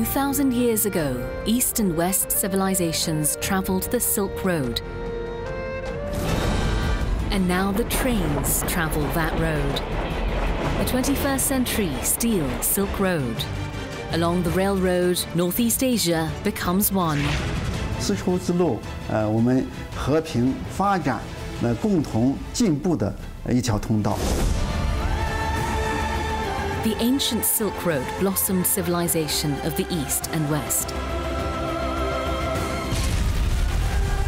2,000 years ago, East and West civilizations traveled the Silk Road. And now the trains travel that road. The 21st century steel Silk Road. Along the railroad, Northeast Asia becomes one. 丝绸之路，呃，我们和平发展，那共同进步的一条通道。 The ancient Silk Road blossomed civilization of the East and West.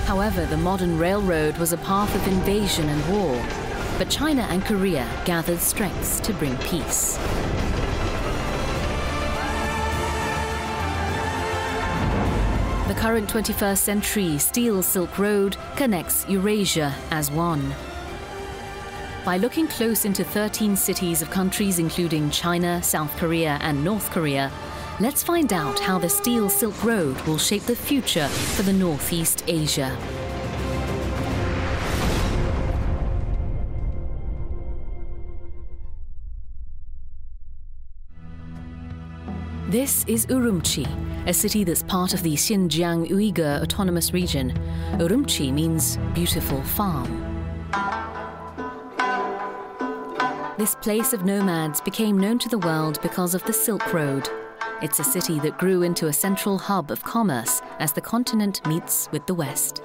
However, the modern railroad was a path of invasion and war, but China and Korea gathered strengths to bring peace. The current 21st century Steel Silk Road connects Eurasia as one. By looking close into 13 cities of countries including China, South Korea, and North Korea, let's find out how the Steel Silk Road will shape the future for the Northeast Asia. This is Urumqi, a city that's part of the Xinjiang Uyghur Autonomous Region. Urumqi means beautiful farm. This place of nomads became known to the world because of the Silk Road. It's a city that grew into a central hub of commerce as the continent meets with the West.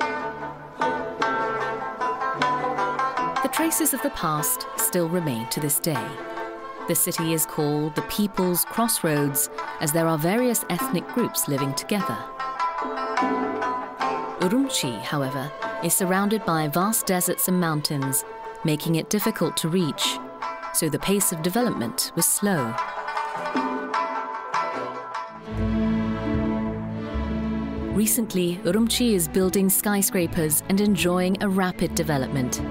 The traces of the past still remain to this day. The city is called the People's Crossroads as there are various ethnic groups living together. Urumqi, however, is surrounded by vast deserts and mountains, making it difficult to reach, so the pace of development was slow. Recently, Urumqi is building skyscrapers and enjoying a rapid development.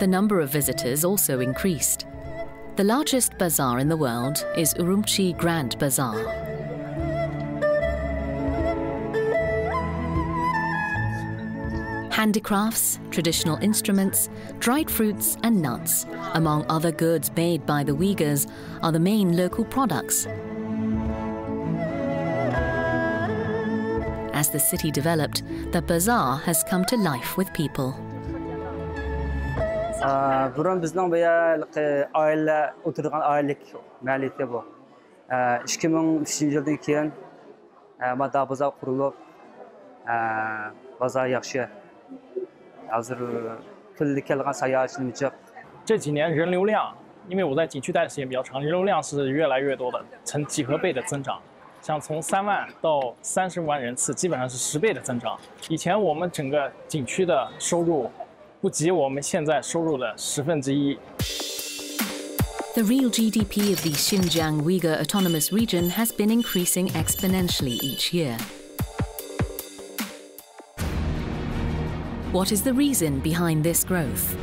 The number of visitors also increased. The largest bazaar in the world is Urumqi Grand Bazaar. Handicrafts, traditional instruments, dried fruits, and nuts, among other goods made by the Uyghurs, are the main local products. As the city developed, the bazaar has come to life with people. Ah, aa, burun bizning bu yerlik oila o'tirgan oylik malika bu. Ah, aa, 2003 yildan keyin ah, mada bozor qurilib, aa, 这几年人流量，因为我在景区待的时间比较长，人流量是越来越多的，呈几何倍的增长。像从三万到三十万人次，基本上是十倍的增长。以前我们整个景区的收入不及我们现在收入的十分之一。The real GDP of the Xinjiang Uyghur Autonomous Region has been increasing exponentially each year. What is the reason behind this growth?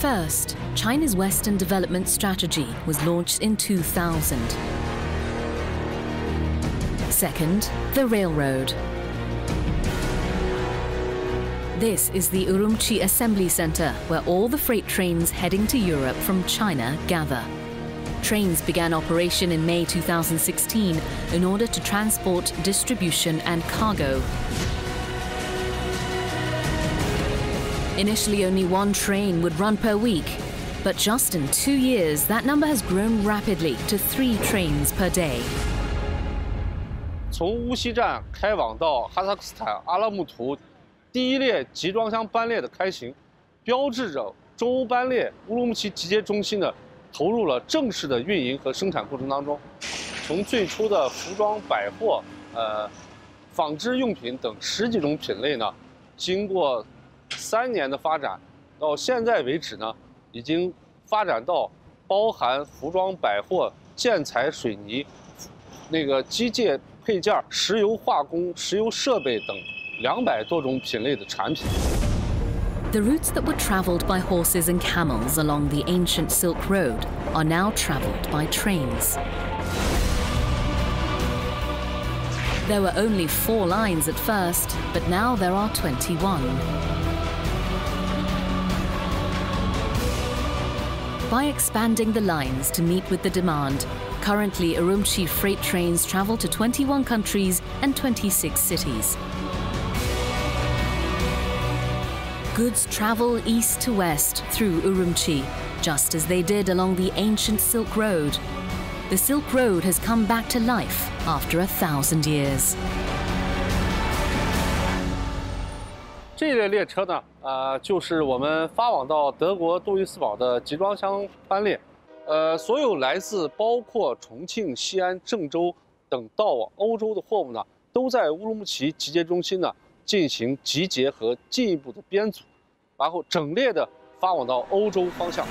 First, China's Western Development Strategy was launched in 2000. Second, the railroad. This is the Urumqi Assembly Center, where all the freight trains heading to Europe from China gather. Trains began operation in May 2016 in order to transport distribution and cargo. Initially, only one train would run per week, but just in two years, that number has grown rapidly to three trains per day. 从乌溪站开往到哈萨克斯坦阿拉木图，第一列集装箱班列的开行，标志着中欧班列乌鲁木齐集结中心呢 投入了正式的运营和生产过程当中。从最初的服装、百货、呃纺织用品等十几种品类呢，经过三年的发展，到现在为止呢，已经发展到包含服装、百货、建材、水泥、那个机械配件、石油化工、石油设备等两百多种品类的产品。The routes that were traveled by horses and camels along the ancient Silk Road are now traveled by trains. There were only four lines at first, but now there are 21. By expanding the lines to meet with the demand, currently Urumqi freight trains travel to 21 countries and 26 cities. Goods travel east to west through Urumqi, just as they did along the ancient Silk Road. The Silk Road has come back to life after a thousand years. 这列列车呢，呃，就是我们发往到德国杜伊斯堡的集装箱班列。呃，所有来自包括重庆、西安、郑州等到往欧洲的货物呢，都在乌鲁木齐集结中心呢 进行集结和进一步的编组，然后整列的发往到欧洲方向。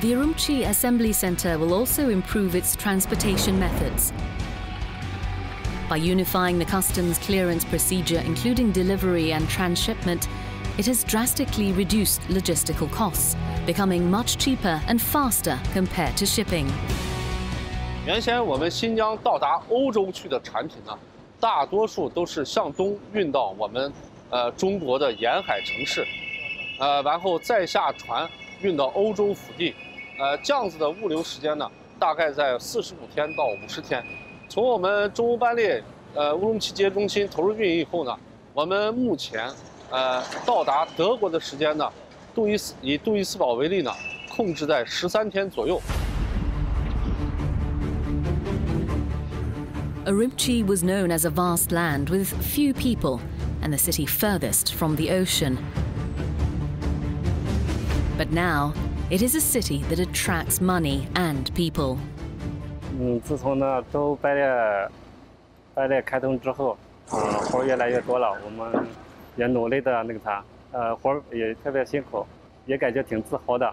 The Urumqi Assembly Centre will also improve its transportation methods. By unifying the customs clearance procedure, including delivery and transshipment, it has drastically reduced logistical costs, becoming much cheaper and faster compared to shipping. 原先我们新疆到达欧洲去的产品呢， 大多数都是向东运到我们呃中国的沿海城市，呃，然后再下船运到欧洲腹地，呃，这样子的物流时间呢，大概在四十五天到五十天。从我们中欧班列呃乌鲁木齐接中心投入运营以后呢，我们目前呃到达德国的时间呢，杜伊斯以杜伊斯堡为例呢，控制在十三天左右。Urumqi was known as a vast land with few people and the city furthest from the ocean. But now, it is a city that attracts money and people. 嗯，自从呢周班列班列开通之后，嗯，活儿越来越多了，我们也努力的那个啥，呃，活儿也特别辛苦，也感觉挺自豪的。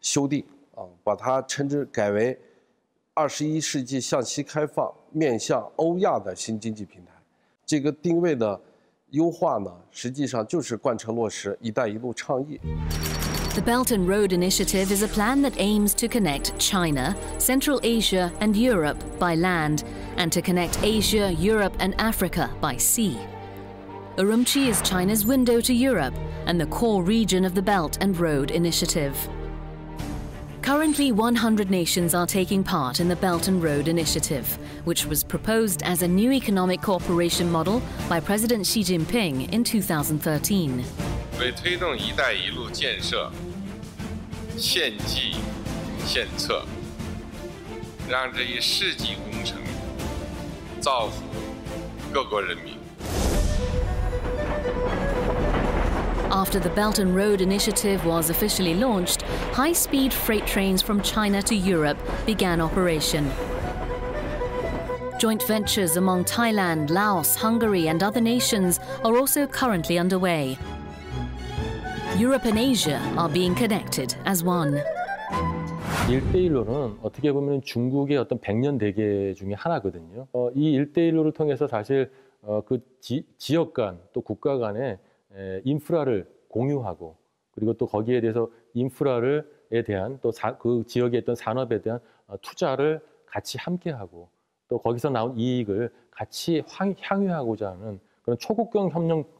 修订，啊，把它称之改为“二十一世纪向西开放面向欧亚的新经济平台”。这个定位的优化呢，实际上就是贯彻落实“一带一路”倡议。The Belt and Road Initiative is a plan that aims to connect China, Central Asia, and Europe by land, and to connect Asia, Europe, and Africa by sea. Urumqi is China's window to Europe and the core region of the Belt and Road Initiative. Currently, 100 nations are taking part in the Belt and Road Initiative, which was proposed as a new economic cooperation model by President Xi Jinping in 2013. 为推动“一带一路”建设献计献策，让这一世纪工程造福各国人民。 After the Belt and Road Initiative was officially launched, high speed freight trains from China to Europe began operation. Joint ventures among Thailand, Laos, Hungary, and other nations are also currently underway. Europe and Asia are being connected as one. 일대일로는 어떻게 보면 중국의 어떤 백년 대계 중에 하나거든요. 어, 이일대일로를 통해서 사실 어, 그 지, 지역 간 또 국가 간의 에, 인프라를 공유하고 그리고 또 거기에 대해서 인프라를에 대한 또 그 지역의 어떤 산업에 대한 어, 투자를 같이 함께하고 또 거기서 나온 이익을 같이 향, 향유하고자 하는 그런 초국경 협력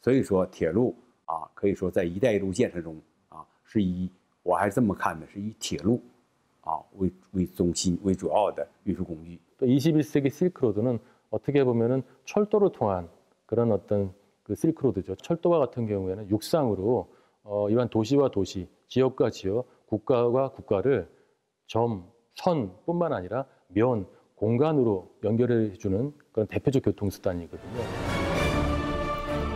所以说铁路啊可以说在“一带一路”建设中啊是以我还是这么看的，是以铁路啊为为中心为主要的运输工具。 또 21세기 실크로드는 어떻게 보면은 철도를 통한 그런 어떤 그 실크로드죠. 철도와 같은 경우에는 육상으로 어, 이러한 도시와 도시, 지역과 지역, 국가와 국가를 점, 선뿐만 아니라 면, 공간으로 연결해 주는 그런 대표적 교통수단이거든요.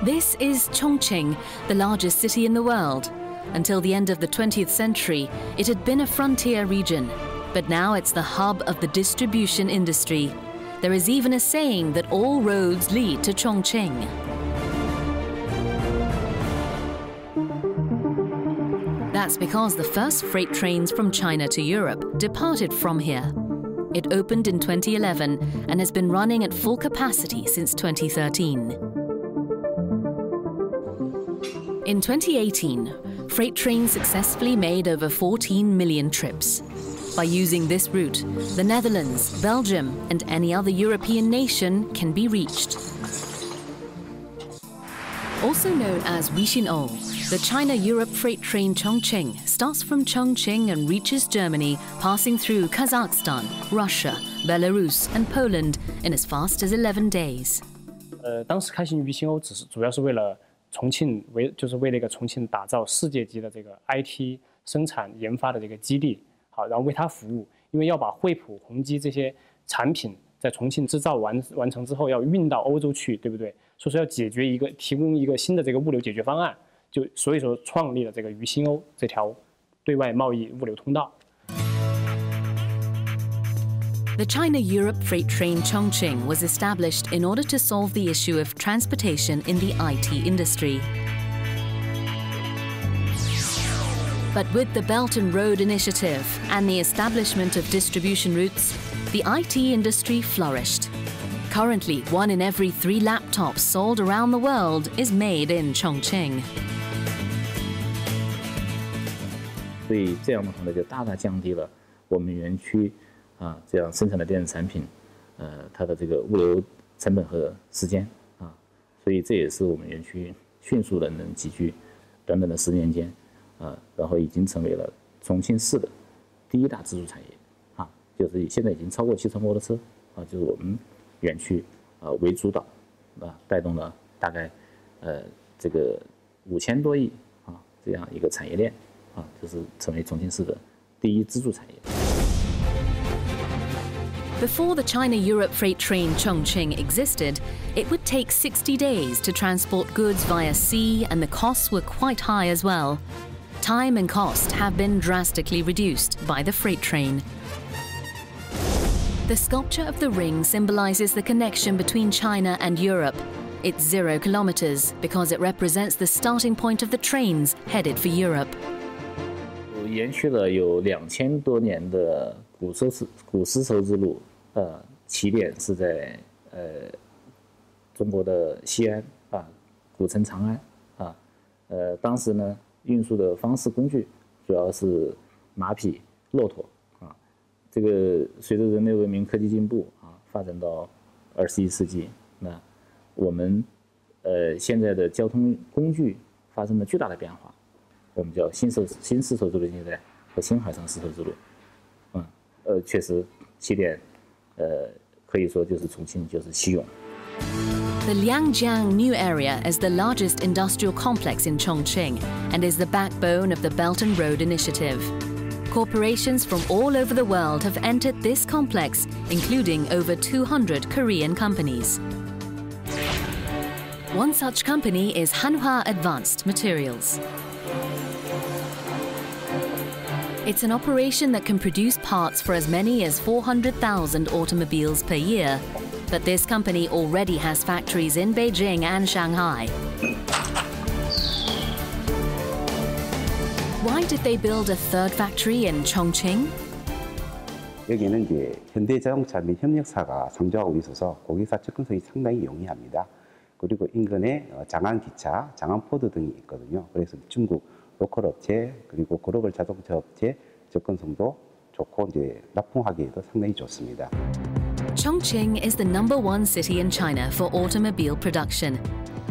This is Chongqing, the largest city in the world. Until the end of the 20th century, it had been a frontier region, but now it's the hub of the distribution industry. There is even a saying that all roads lead to Chongqing. That's because the first freight trains from China to Europe departed from here. It opened in 2011 and has been running at full capacity since 2013. In 2018, freight trains successfully made over 14 million trips. By using this route, the Netherlands, Belgium, and any other European nation can be reached. Also known as Wixin'ou, the China-Europe freight train Chongqing starts from Chongqing and reaches Germany, passing through Kazakhstan, Russia, Belarus, and Poland in as fast as 11 days. 呃，当时开行于新欧只是主要是为了 重庆为就是为那个重庆打造世界级的这个 IT 生产研发的这个基地，好，然后为它服务。因为要把惠普、宏基这些产品在重庆制造完完成之后，要运到欧洲去，对不对？所以说要解决一个提供一个新的这个物流解决方案，就所以说创立了这个渝新欧这条对外贸易物流通道。The China Europe freight train Chongqing was established in order to solve the issue of transportation in the IT industry. But with the Belt and Road Initiative and the establishment of distribution routes, the IT industry flourished. Currently, one in every three laptops sold around the world is made in Chongqing. 所以这样的话呢，就大大降低了我们园区 啊这样生产的电子产品，呃，它的这个物流成本和时间啊，所以这也是我们园区迅速的能集聚，短短的十年间，啊，然后已经成为了重庆市的第一大支柱产业啊，就是现在已经超过汽车、摩托车啊，就是我们园区啊为主导啊，带动了大概呃这个五千多亿啊这样一个产业链啊，就是成为重庆市的第一支柱产业。Before the China Europe freight train Chongqing existed, it would take 60 days to transport goods via sea, and the costs were quite high as well. Time and cost have been drastically reduced by the freight train. The sculpture of the ring symbolizes the connection between China and Europe. It's zero kilometers because it represents the starting point of the trains headed for Europe. 延续了有两千多年的古丝绸古丝绸之路， 呃，起点是在呃中国的西安啊，古城长安啊，呃，当时呢运输的方式工具主要是马匹、骆驼啊，这个随着人类文明科技进步啊，发展到二十一世纪，那我们呃现在的交通工具发生了巨大的变化。我们叫新丝新丝绸之路经济带和新海上丝绸之路，嗯，呃，确实起点，呃，可以说就是重庆就是西涌。 The Liangjiang New Area is the largest industrial complex in Chongqing and is the backbone of the Belt and Road Initiative. Corporations from all over the world have entered this complex, including over 200 Korean companies. One such company is Hanwha Advanced Materials. It's an operation that can produce parts for as many as 400,000 automobiles per year. But this company already has factories in Beijing and Shanghai. Why did they build a third factory in Chongqing? 여기는 이제 현대자동차 및 협력사가 상주하고 있어서 고객사 접근성이 상당히 용이합니다. 그리고 인근에 어, 장안기차, 장안포드 등이 있거든요. 그래서 중국 로컬 업체 그리고 글로벌 자동차 업체 접근성도 좋고 이제 납품하기에도 상당히 좋습니다. Chongqing is the number one city in China for automobile production.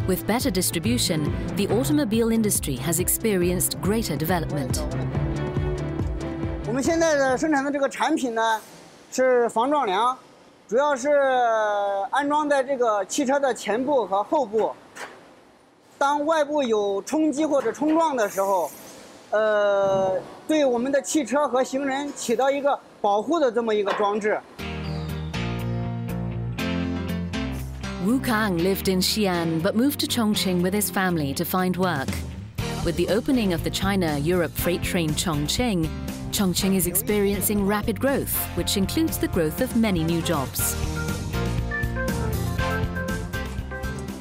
With better distribution, the automobile industry has experienced greater development. 我们现在的生产的这个产品呢，是防撞梁，主要是安装在这个汽车的前部和后部。 当外部有冲击或者冲撞的时候，呃，对我们的汽车和行人起到一个保护的这么一个装置。 Wu Kang lived in Xi'an but moved to Chongqing with his family to find work. With the opening of the China Europe freight train Chongqing, Chongqing is experiencing rapid growth, which includes the growth of many new jobs.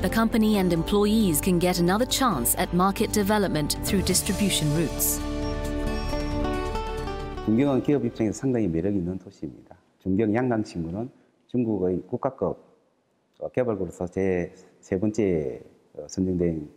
The company and employees can get another chance at market development through distribution routes. 중경은 기업 입장에서 상당히 매력 있는 도시입니다. 중경 양강신구는 중국의 국가급 어, 개발구로서 제 세 번째 어, 선정된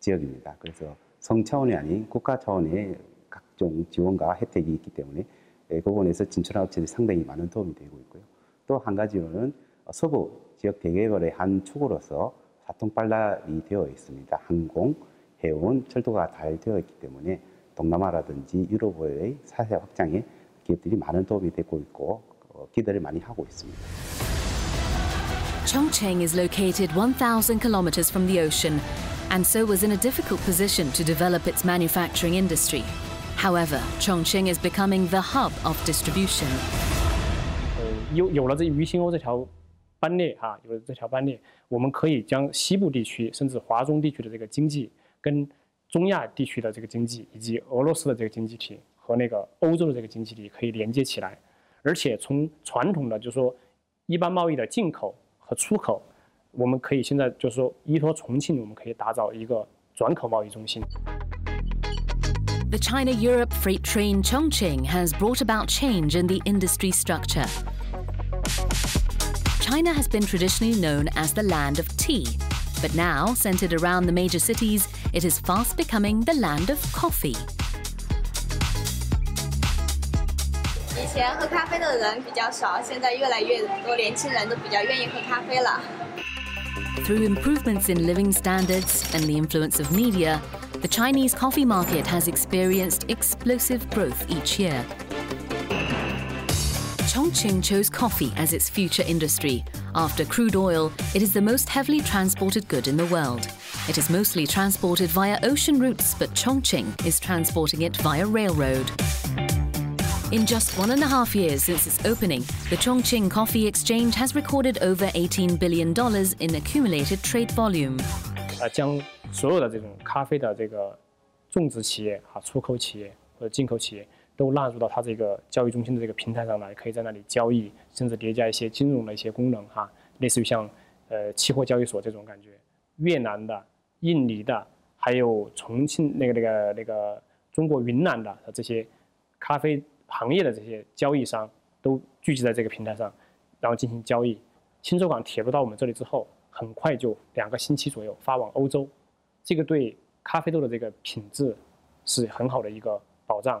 지역입니다. 그래서 성 차원이 아닌 국가 차원의 각종 지원과 혜택이 있기 때문에 예, 그 부분에서 진출한 업체들이 상당히 많은 도움이 되고 있고요. 또 한 가지로는 어, 서부 지역 대개발의 한 축으로서 사통 발달이 되어 있습니다. 항공, 해운, 철도가 잘 되어 있기 때문에 동남아라든지 유럽의 사회 확장에 기업들이 많은 도움이 되고 있고 어, 기대를 많이 하고 있습니다. Chongqing is located 1,000 kilometers from the ocean and so was in a difficult position to develop its manufacturing industry. However, Chongqing is becoming the hub of distribution. 呃，有有了这渝新欧这条 班列哈、有了这条班列，我们可以将西部地区甚至华中地区的这个经济，跟中亚地区的这个经济，以及俄罗斯的这个经济体和那个欧洲的这个经济体可以连接起来，而且从传统的就是说一般贸易的进口和出口，我们可以现在就是说依托重庆，我们可以打造一个转口贸易中心。The China Europe freight train Chongqing has brought about change in the industry structure. China has been traditionally known as the land of tea, but now, centered around the major cities, it is fast becoming the land of coffee. 以前喝咖啡的人比较少，现在越来越多年轻人都比较愿意喝咖啡了。 Through improvements in living standards and the influence of media, the Chinese coffee market has experienced explosive growth each year. Chongqing chose coffee as its future industry. After crude oil, it is the most heavily transported good in the world. It is mostly transported via ocean routes, but Chongqing is transporting it via railroad. In just one and a half years since its opening, the Chongqing Coffee Exchange has recorded over $18 billion in accumulated trade volume. 呃，将所有的这种咖啡的这个种植企业啊、出口企业或者进口企业 都纳入到它这个交易中心的这个平台上来，可以在那里交易，甚至叠加一些金融的一些功能哈，类似于像呃期货交易所这种感觉。越南的、印尼的，还有重庆那个那个那个中国云南的这些咖啡行业的这些交易商都聚集在这个平台上，然后进行交易。青州港铁路到我们这里之后，很快就两个星期左右发往欧洲，这个对咖啡豆的这个品质是很好的一个保障，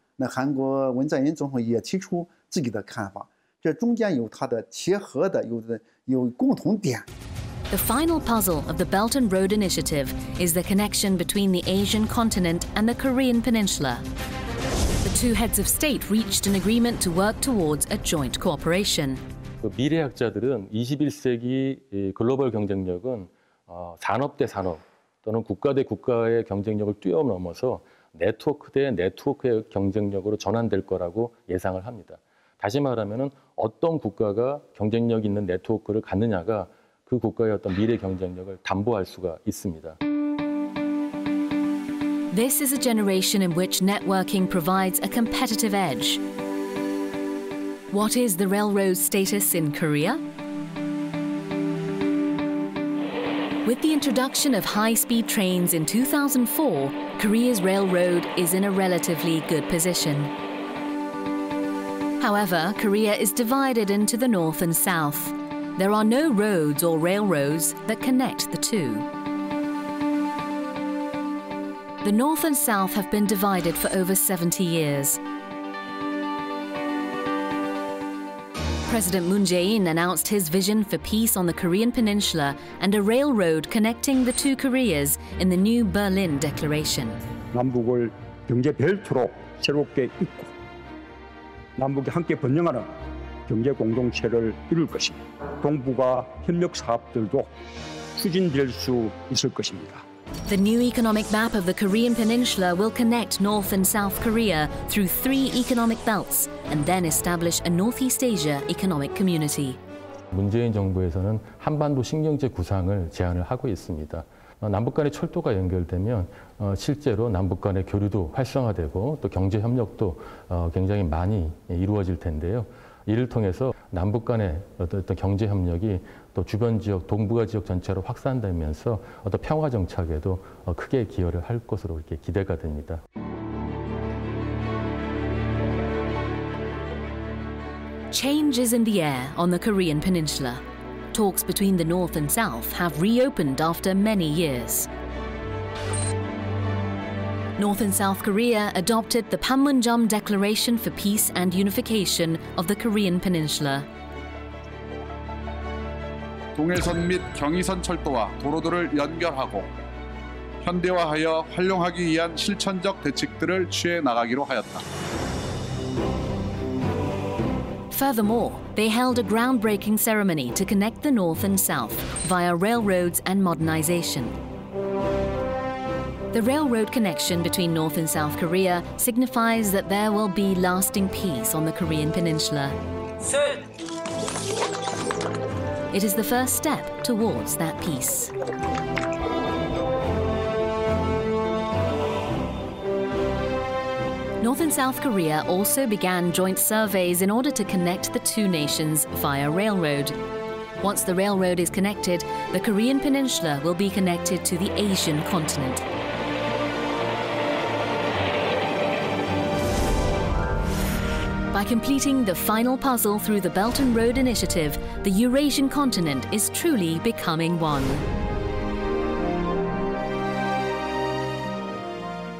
那韩国文在寅总统也提出自己的看法，这中间有它的贴合的，有的有共同点。 The final puzzle of the Belt and Road Initiative is the connection between the Asian continent and the Korean peninsula. The two heads of state reached an agreement to work towards a joint cooperation. 그 미래학자들은 21세기 이 글로벌 경쟁력은 어, 산업 대 산업 또는 국가 대 국가의 경쟁력을 뛰어넘어서 네트워크 대 네트워크의 경쟁력으로 전환될 거라고 예상을 합니다. 다시 말하면 어떤 국가가 경쟁력 있는 네트워크를 갖느냐가 그 국가의 어떤 미래 경쟁력을 담보할 수가 있습니다. This is a generation in which networking provides a competitive edge. What is the railroad status in Korea? With the introduction of high-speed trains in 2004, Korea's railroad is in a relatively good position. However, Korea is divided into the north and south. There are no roads or railroads that connect the two. The north and south have been divided for over 70 years. President Moon Jae-in announced his vision for peace on the Korean peninsula and a railroad connecting the two Koreas in the new Berlin Declaration. 남북을 경제 벨트로 새롭게 잇고 남북이 함께 번영하는 경제 공동체를 이룰 것입니다. 동북아 협력 사업들도 추진될 수 있을 것입니다. The new economic map of the Korean peninsula will connect North and South Korea through three economic belts and then establish a Northeast Asia economic community. 문재인 정부에서는 한반도 신경제 구상을 제안을 하고 있습니다. 어, 남북 간의 철도가 연결되면 어, 실제로 남북 간의 교류도 활성화되고 또 경제 협력도 어, 굉장히 많이 이루어질 텐데요. 이를 통해서 남북 간의 어떤 경제 협력이 또 주변 지역 동북아 지역 전체로 확산되면서 어떤 평화 정착에도 크게 기여를 할 것으로 이렇게 기대가 됩니다. Change is in the air on the Korean peninsula. Talks between the North and South have reopened after many years. North and South Korea adopted the Panmunjom Declaration for Peace and Unification of the Korean Peninsula. 동해선 및 경의선 철도와 도로들을 연결하고 현대화하여 활용하기 위한 실천적 대책들을 취해 나가기로 하였다. Furthermore, they held a groundbreaking ceremony to connect the North and South via railroads and modernization. The railroad connection between North and South Korea signifies that there will be lasting peace on the Korean peninsula. It is the first step towards that peace. North and South Korea also began joint surveys in order to connect the two nations via railroad. Once the railroad is connected, the Korean peninsula will be connected to the Asian continent. By completing the final puzzle through the Belt and Road Initiative, the Eurasian continent is truly becoming one.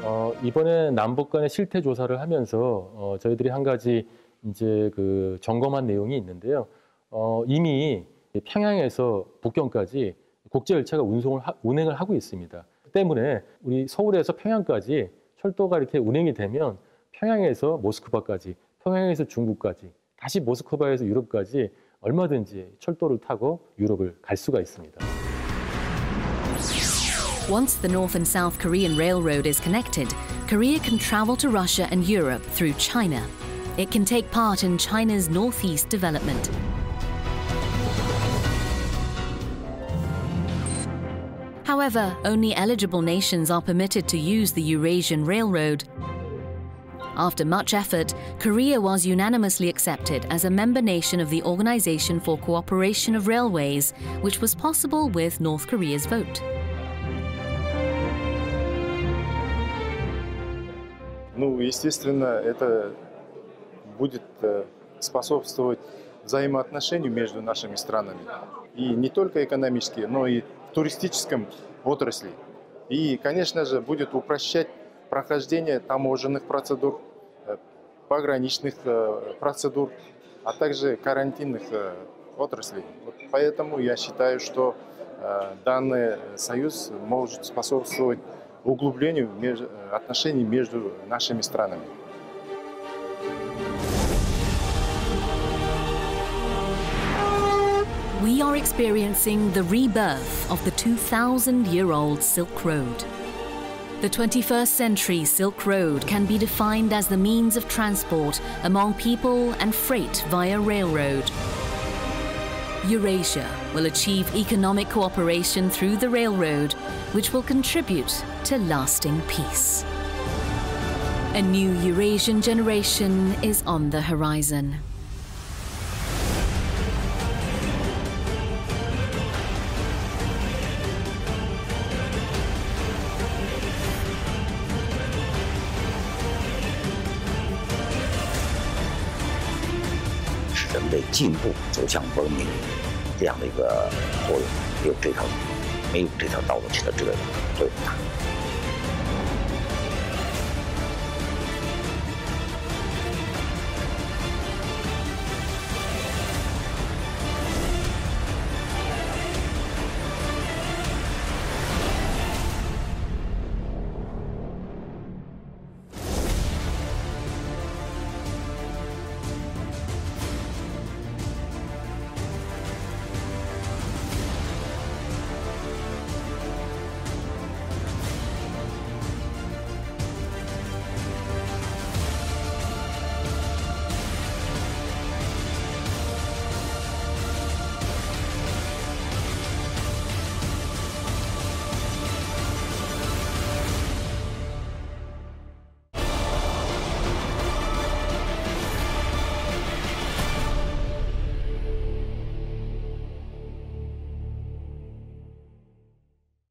어, 이번에 남북 간의 실태 조사를 하면서 어, 저희들이 한 가지 이제 그 점검한 내용이 있는데요. 어, 이미 평양에서 북경까지 국제 열차가 운송을 하, 운행을 하고 있습니다. 때문에 우리 서울에서 평양까지 철도가 이렇게 운행이 되면 평양에서 모스크바까지, 평양에서 중국까지, 다시 모스크바에서 유럽까지 얼마든지 철도를 타고 유럽을 갈 수가 있습니다. Once the North and South Korean Railroad is connected, Korea can travel to Russia and Europe through China. It can take part in China's northeast development. However, only eligible nations are permitted to use the Eurasian Railroad. After much effort, Korea was unanimously accepted as a member nation of the Organization for Cooperation of Railways, which was possible with North Korea's vote. Ну, естественно, это будет э, способствовать взаимоотношению между нашими странами. И не только экономически, но и в туристическом отрасли. И, конечно же, будет упрощать прохождение таможенных процедур, э, пограничных э, процедур, а также карантинных отраслей. Вот поэтому я считаю, что данный союз может способствовать углублению отношений между нашими странами. We are experiencing the rebirth of the 2,000 year old Silk Road. The 21st century Silk Road can be defined as the means of transport among people and freight via railroad. Eurasia will achieve economic cooperation through the railroad, which will contribute to lasting peace. A new Eurasian generation is on the horizon. 进步走向文明这样的一个作用，有这条没有这条道路，其实这个作用大。